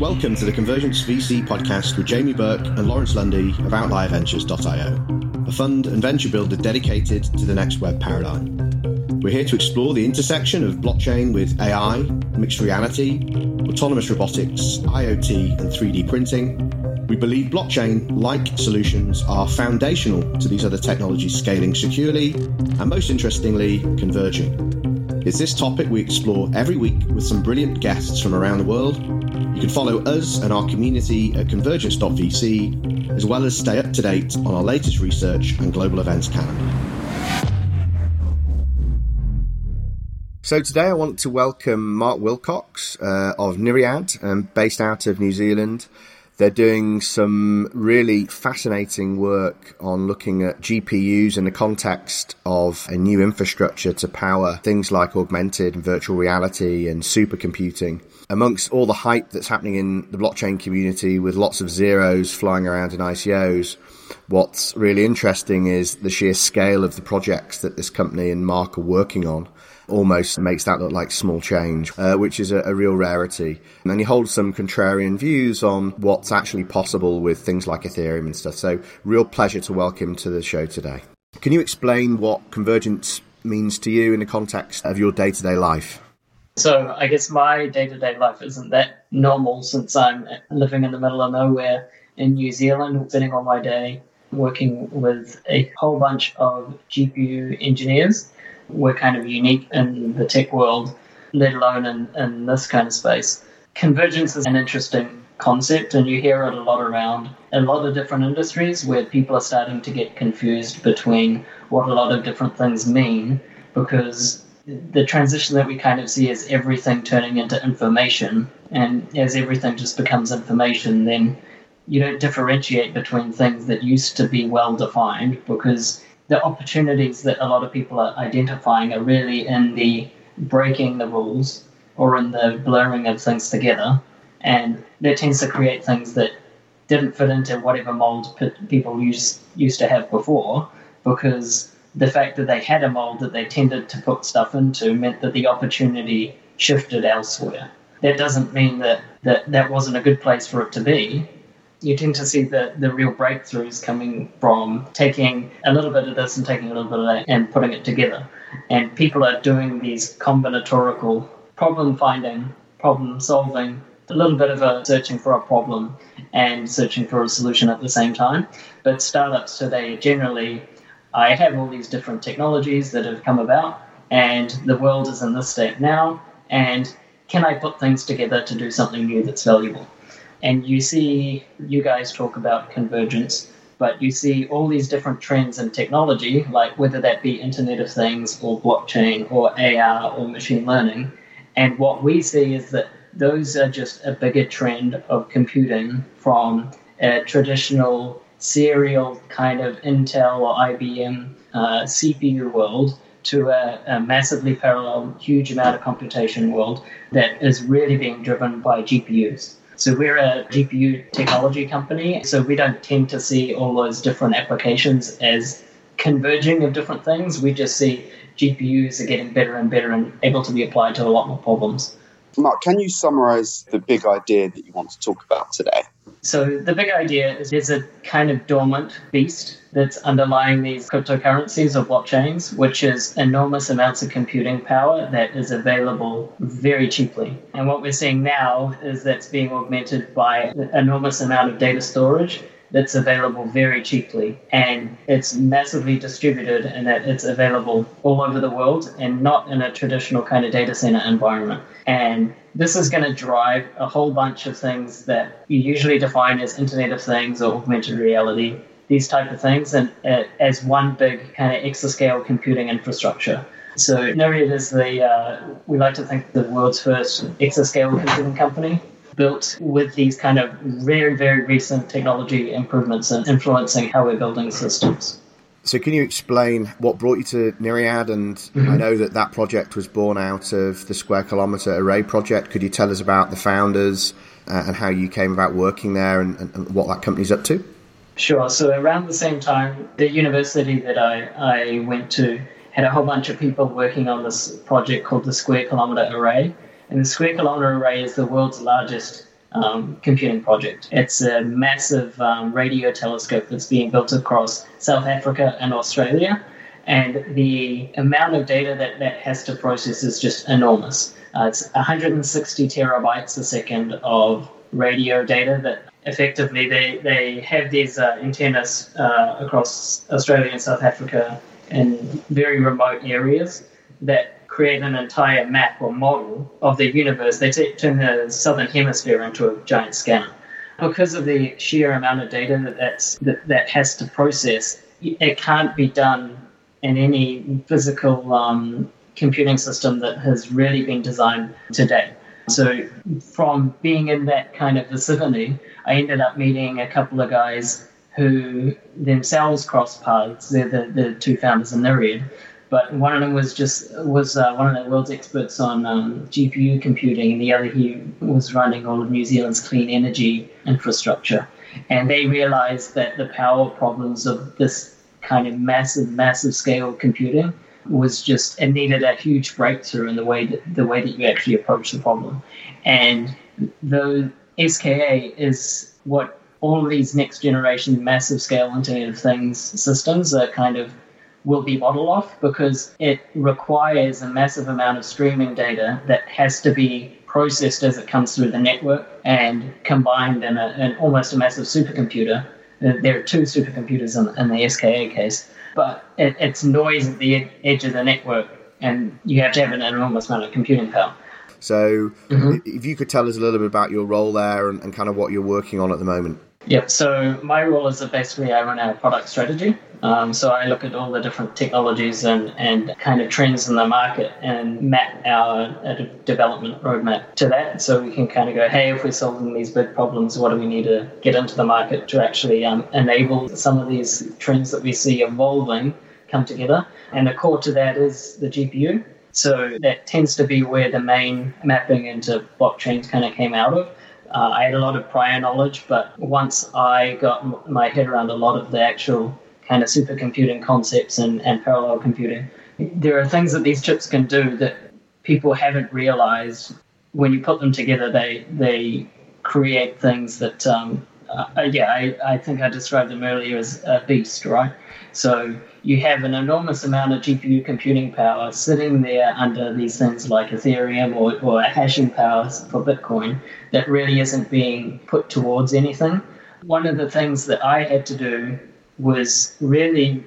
Welcome to the Convergence VC podcast with Jamie Burke and Lawrence Lundy of OutlierVentures.io, a fund and venture builder dedicated to the next web paradigm. We're here to explore the intersection of blockchain with AI, mixed reality, autonomous robotics, IoT, and 3D printing. We believe blockchain like solutions are foundational to these other technologies scaling securely and, most interestingly, converging. It's this topic we explore every week with some brilliant guests from around the world. You can follow us and our community at convergence.vc, as well as stay up to date on our latest research and global events calendar. So today I want to welcome Mark Wilcox uh, of Nyriad, um, based out of New Zealand. They're doing some really fascinating work on looking at GPUs in the context of a new infrastructure to power things like augmented and virtual reality and supercomputing. Amongst all the hype that's happening in the blockchain community with lots of zeros flying around in ICOs, what's really interesting is the sheer scale of the projects that this company and Mark are working on almost makes that look like small change, uh, which is a, a, real rarity. And he holds some contrarian views on what's actually possible with things like Ethereum and stuff. So, real pleasure to welcome to the show today. Can you explain what convergence means to you in the context of your day to day life? So, I guess my day to day life isn't that normal since I'm living in the middle of nowhere in New Zealand, spending all my day working with a whole bunch of GPU engineers we're kind of unique in the tech world, let alone in, in this kind of space. Convergence is an interesting concept, and you hear it a lot around a lot of different industries where people are starting to get confused between what a lot of different things mean because the transition that we kind of see is everything turning into information, and as everything just becomes information, then you don't differentiate between things that used to be well defined because the opportunities that a lot of people are identifying are really in the breaking the rules or in the blurring of things together. And that tends to create things that didn't fit into whatever mold people used, used to have before because the fact that they had a mold that they tended to put stuff into meant that the opportunity shifted elsewhere. That doesn't mean that, that that wasn't a good place for it to be you tend to see the, the real breakthroughs coming from taking a little bit of this and taking a little bit of that and putting it together. And people are doing these combinatorial problem finding, problem solving, a little bit of a searching for a problem and searching for a solution at the same time. But startups today generally, I have all these different technologies that have come about, and the world is in this state now. And can I put things together to do something new that's valuable? and you see you guys talk about convergence but you see all these different trends in technology like whether that be internet of things or blockchain or ar or machine learning and what we see is that those are just a bigger trend of computing from a traditional serial kind of intel or ibm uh, cpu world to a, a, massively parallel, huge amount of computation world that is really being driven by GPUs. So we're a GPU technology company, so we don't tend to see all those different applications as converging of different things. We just see GPUs are getting better and better and able to be applied to a lot more problems. Mark, can you summarize the big idea that you want to talk about today? So, the big idea is there's a kind of dormant beast that's underlying these cryptocurrencies or blockchains, which is enormous amounts of computing power that is available very cheaply. And what we're seeing now is that's being augmented by an enormous amount of data storage that's available very cheaply and it's massively distributed and that it's available all over the world and not in a traditional kind of data center environment. And this is going to drive a whole bunch of things that you usually define as Internet of Things or augmented reality, these type of things, and uh, as one big kind of exascale computing infrastructure. So Nyriad is the, uh, we like to think, the world's first exascale computing company built with these kind of very, very recent technology improvements and influencing how we're building systems. So, can you explain what brought you to Nyriad? And mm-hmm. I know that that project was born out of the Square Kilometre Array project. Could you tell us about the founders uh, and how you came about working there and, and, what that company's up to? Sure. So, around the same time, the university that I, I went to had a whole bunch of people working on this project called the Square Kilometre Array. And the Square Kilometre Array is the world's largest um, computing project. It's a massive um, radio telescope that's being built across South Africa and Australia, and the amount of data that that has to process is just enormous. Uh, it's 160 terabytes a second of radio data that effectively they, they have these uh, antennas uh, across Australia and South Africa in very remote areas that create an entire map or model of the universe. They t- turn the southern hemisphere into a giant scanner. Because of the sheer amount of data that that's, that, that has to process, it can't be done in any physical um, computing system that has really been designed today. So, from being in that kind of vicinity, I ended up meeting a couple of guys who themselves crossed paths. They're the, the two founders of Nyriad. But one of them was just was uh, one of the world's experts on um, GPU computing, and the other he was running all of New Zealand's clean energy infrastructure. And they realized that the power problems of this kind of massive, massive scale computing was just it needed a huge breakthrough in the way that the way that you actually approach the problem. And the SKA is what all of these next generation massive scale Internet of Things systems are kind of will be modeled off because it requires a massive amount of streaming data that has to be processed as it comes through the network and combined in, a, in almost a massive supercomputer. There are two supercomputers in, in the SKA case, but it, it's noise at the edge of the network, and you have to have an enormous amount of computing power. So, mm-hmm. if you could tell us a little bit about your role there and, and kind of what you're working on at the moment. Yep. So my role is that basically I run our product strategy. Um, so I look at all the different technologies and, and kind of trends in the market and map our, our development roadmap to that. So we can kind of go, hey, if we're solving these big problems, what do we need to get into the market to actually um, enable some of these trends that we see evolving come together? And the core to that is the GPU. So that tends to be where the main mapping into blockchains kind of came out of. Uh, I had a lot of prior knowledge, but once I got my head around a lot of the actual kind of supercomputing concepts and, and parallel computing, there are things that these chips can do that people haven't realized. When you put them together, they they create things that, um, uh, yeah, I, I think I described them earlier as a beast, right? So you have an enormous amount of GPU computing power sitting there under these things like Ethereum or, or hashing powers for Bitcoin that really isn't being put towards anything. One of the things that I had to do was really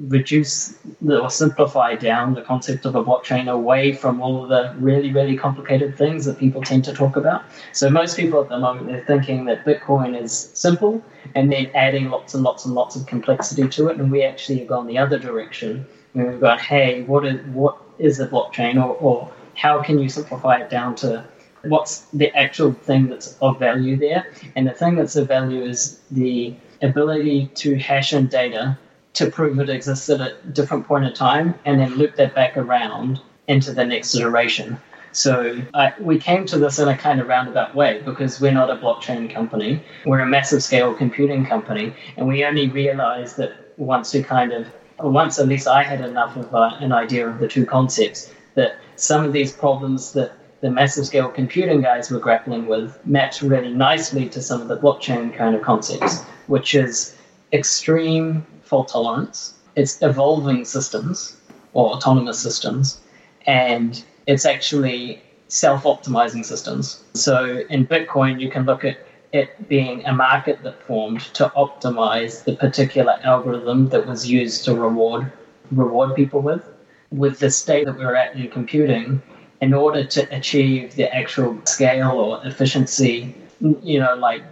reduce or simplify down the concept of a blockchain away from all of the really, really complicated things that people tend to talk about. So most people at the moment they're thinking that Bitcoin is simple and then adding lots and lots and lots of complexity to it. And we actually have gone the other direction. We've got, hey, what is what is a blockchain or, or how can you simplify it down to what's the actual thing that's of value there? And the thing that's of value is the ability to hash in data to prove it exists at a different point in time and then loop that back around into the next iteration. So we came to this in a kind of roundabout way because we're not a blockchain company. We're a massive scale computing company. And we only realized that once we kind of, once at least I had enough of uh, an idea of the two concepts, that some of these problems that the massive scale computing guys were grappling with mapped really nicely to some of the blockchain kind of concepts, which is extreme fault tolerance. It's evolving systems or autonomous systems, and it's actually self-optimizing systems. So in Bitcoin, you can look at it being a market that formed to optimize the particular algorithm that was used to reward reward people with. With the state that we're at in computing, in order to achieve the actual scale or efficiency, you know, like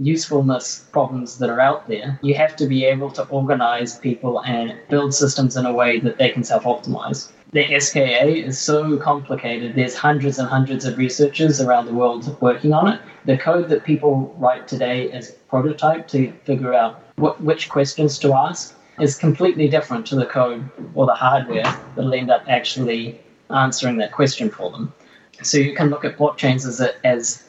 usefulness problems that are out there, you have to be able to organize people and build systems in a way that they can self optimize. The SKA is so complicated. There's hundreds and hundreds of researchers around the world working on it. The code that people write today is prototype to figure out what, which questions to ask is completely different to the code or the hardware that'll end up actually answering that question for them. So you can look at blockchains as a, as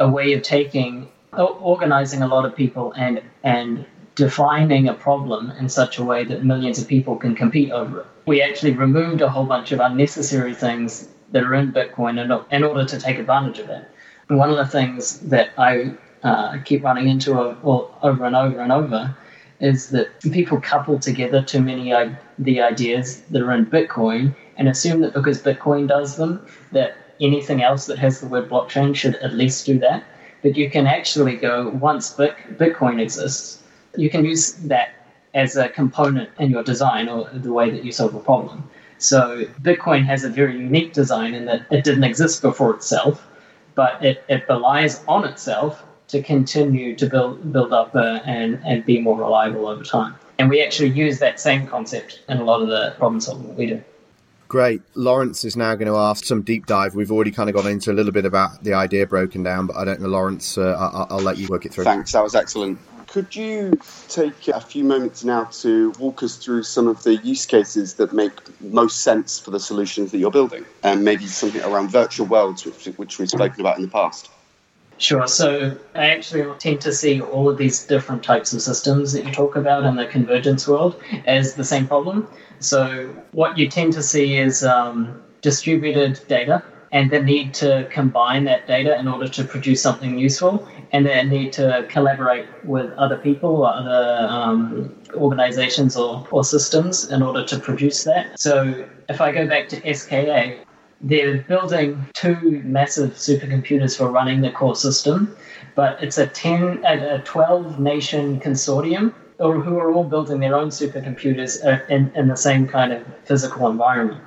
a way of taking organizing a lot of people and and defining a problem in such a way that millions of people can compete over it. We actually removed a whole bunch of unnecessary things that are in Bitcoin in, in order to take advantage of that. one of the things that I uh, keep running into well, over and over and over is that people couple together too many of the ideas that are in Bitcoin and assume that because Bitcoin does them, that anything else that has the word blockchain should at least do that. But you can actually go once Bitcoin exists, you can use that as a component in your design or the way that you solve a problem. So Bitcoin has a very unique design in that it didn't exist before itself, but it, it relies on itself to continue to build build up uh, and and be more reliable over time. And we actually use that same concept in a lot of the problem solving that we do. Great. Lawrence is now going to ask some deep dive. We've already kind of gone into a little bit about the idea broken down, but I don't know, Lawrence. Uh, I'll, I'll let you work it through. Thanks. That was excellent. Could you take a few moments now to walk us through some of the use cases that make most sense for the solutions that you're building, and maybe something around virtual worlds, which, which we've spoken about in the past? Sure. So I actually tend to see all of these different types of systems that you talk about in the convergence world as the same problem. So what you tend to see is um, distributed data and the need to combine that data in order to produce something useful and the need to collaborate with other people or other um, organizations or, or systems in order to produce that. So if I go back to SKA, they're building two massive supercomputers for running the core system, but it's a 10, a 12 nation consortium or who are all building their own supercomputers uh, in, in the same kind of physical environment.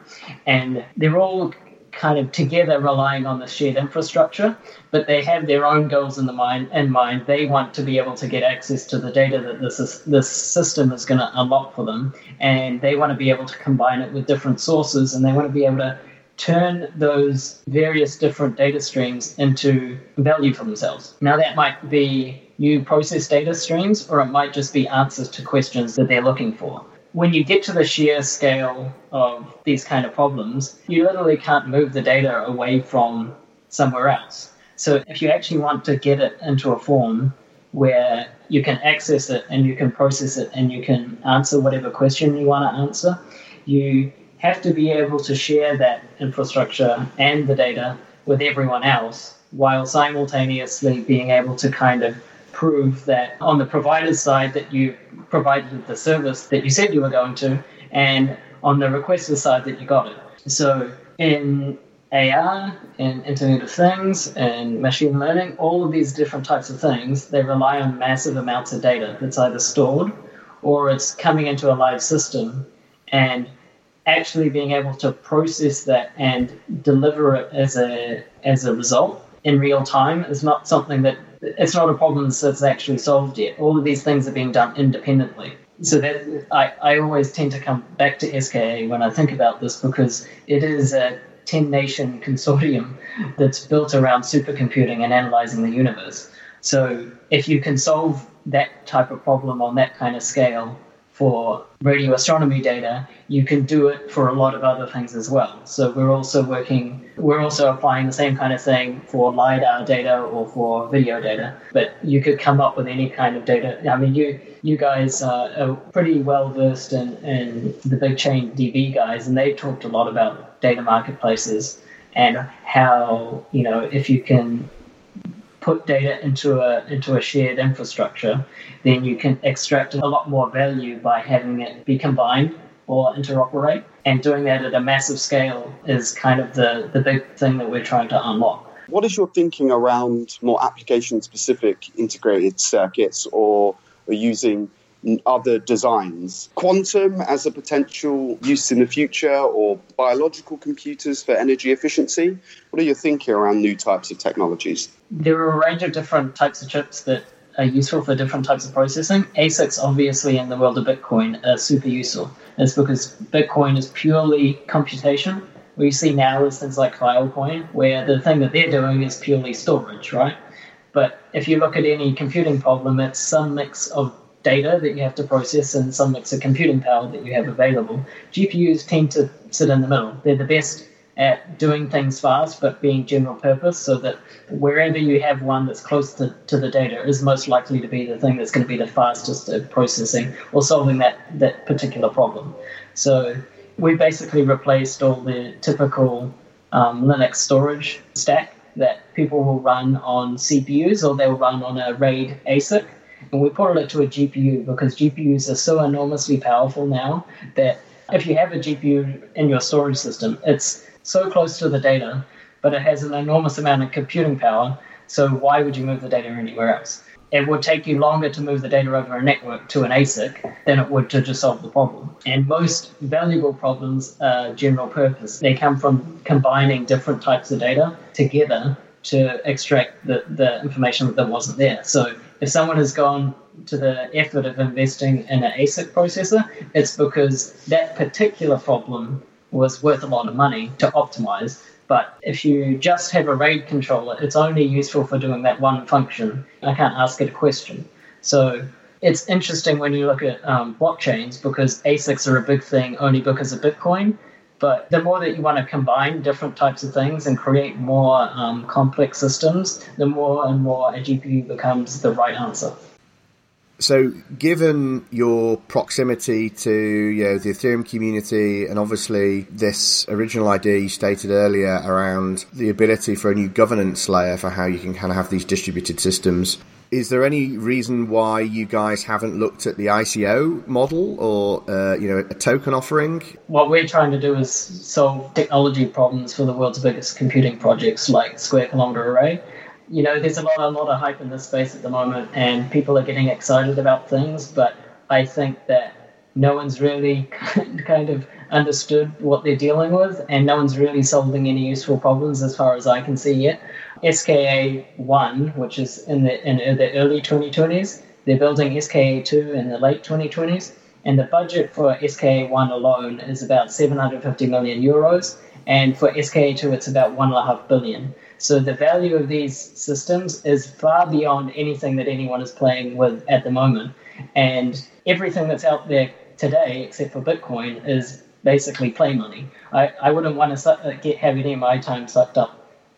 And they're all kind of together relying on the shared infrastructure, but they have their own goals in the mind in mind. They want to be able to get access to the data that this is, this system is going to unlock for them, and they want to be able to combine it with different sources, and they want to be able to turn those various different data streams into value for themselves. Now, that might be new process data streams, or it might just be answers to questions that they're looking for. When you get to the sheer scale of these kind of problems, you literally can't move the data away from somewhere else. So, if you actually want to get it into a form where you can access it and you can process it and you can answer whatever question you want to answer, you have to be able to share that infrastructure and the data with everyone else while simultaneously being able to kind of prove that on the provider's side that you provided the service that you said you were going to and on the requester side that you got it. So in AR in Internet of Things and machine learning, all of these different types of things, they rely on massive amounts of data that's either stored or it's coming into a live system. And actually being able to process that and deliver it as a as a result in real time is not something that it's not a problem that's actually solved yet. All of these things are being done independently. So that I, I always tend to come back to SKA when I think about this because it is a 10 nation consortium that's built around supercomputing and analyzing the universe. So if you can solve that type of problem on that kind of scale, for radio astronomy data, you can do it for a lot of other things as well. So we're also working, we're also applying the same kind of thing for LiDAR data or for video data. But you could come up with any kind of data. I mean, you you guys are pretty well versed in, in the BigchainDB guys, and they talked a lot about data marketplaces and how, you know, if you can put data into a into a shared infrastructure, then you can extract a lot more value by having it be combined or interoperate. And doing that at a massive scale is kind of the, the big thing that we're trying to unlock. What is your thinking around more application specific integrated circuits or using other designs. Quantum as a potential use in the future or biological computers for energy efficiency? What are you thinking around new types of technologies? There are a range of different types of chips that are useful for different types of processing. ASICs, obviously, in the world of Bitcoin, are super useful. It's because Bitcoin is purely computation. What you see now is things like Filecoin, where the thing that they're doing is purely storage, right? But if you look at any computing problem, it's some mix of data that you have to process and some mix of computing power that you have available. GPUs tend to sit in the middle. They're the best at doing things fast but being general purpose so that wherever you have one that's close to, to the data is most likely to be the thing that's going to be the fastest at processing or solving that, that particular problem. So we basically replaced all the typical um, Linux storage stack that people will run on CPUs or they'll run on a RAID ASIC. And we ported it to a GPU because GPUs are so enormously powerful now that if you have a GPU in your storage system, it's so close to the data, but it has an enormous amount of computing power. So why would you move the data anywhere else? It would take you longer to move the data over a network to an ASIC than it would to just solve the problem. And most valuable problems are general purpose. They come from combining different types of data together to extract the, the information that wasn't there. So if someone has gone to the effort of investing in an ASIC processor, it's because that particular problem was worth a lot of money to optimize. But if you just have a RAID controller, it's only useful for doing that one function. I can't ask it a question. So it's interesting when you look at um, blockchains because ASICs are a big thing only because of Bitcoin. But the more that you want to combine different types of things and create more um, complex systems, the more and more a GPU becomes the right answer. So, given your proximity to you know the Ethereum community, and obviously this original idea you stated earlier around the ability for a new governance layer for how you can kind of have these distributed systems, is there any reason why you guys haven't looked at the ICO model or uh, you know a token offering? What we're trying to do is solve technology problems for the world's biggest computing projects like Square Kilometre Array you know, there's a lot, a lot of hype in this space at the moment, and people are getting excited about things. But I think that no one's really kind of understood what they're dealing with, and no one's really solving any useful problems as far as I can see yet. SKA one, which is in the in the early 2020s, they're building SKA two in the late 2020s, and the budget for SKA one alone is about 750 million euros, and for SKA two it's about one and a half billion. So the value of these systems is far beyond anything that anyone is playing with at the moment. And everything that's out there today, except for Bitcoin, is basically play money. I, I wouldn't want to uh, get have any of my time sucked up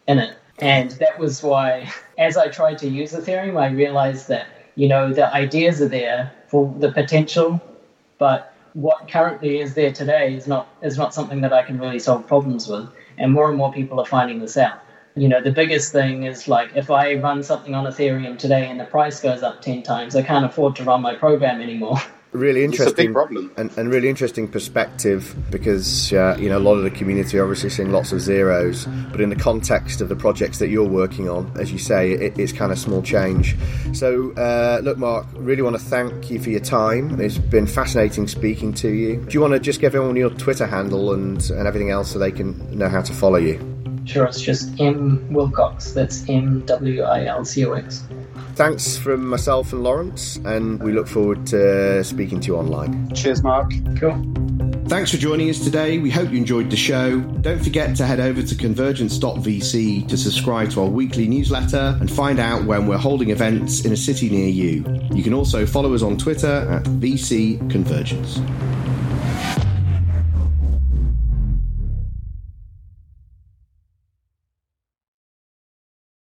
in it. And that was why, as I tried to use Ethereum, I realized that, you know, the ideas are there for the potential, but what currently is there today is not is not something that I can really solve problems with. And more and more people are finding this out you know, the biggest thing is like if I run something on Ethereum today and the price goes up 10 times, I can't afford to run my program anymore. Really interesting problem, and, and, really interesting perspective because uh, you know a lot of the community are obviously seeing lots of zeros, but in the context of the projects that you're working on, as you say, it, it's kind of small change. So, uh, look, Mark, really want to thank you for your time. It's been fascinating speaking to you. Do you want to just give everyone your Twitter handle and and everything else so they can know how to follow you? Sure, it's just M Wilcox. That's M W I L C O X. Thanks from myself and Lawrence, and we look forward to speaking to you online. Cheers, Mark. Cool. Thanks for joining us today. We hope you enjoyed the show. Don't forget to head over to convergence.vc to subscribe to our weekly newsletter and find out when we're holding events in a city near you. You can also follow us on Twitter at VC Convergence.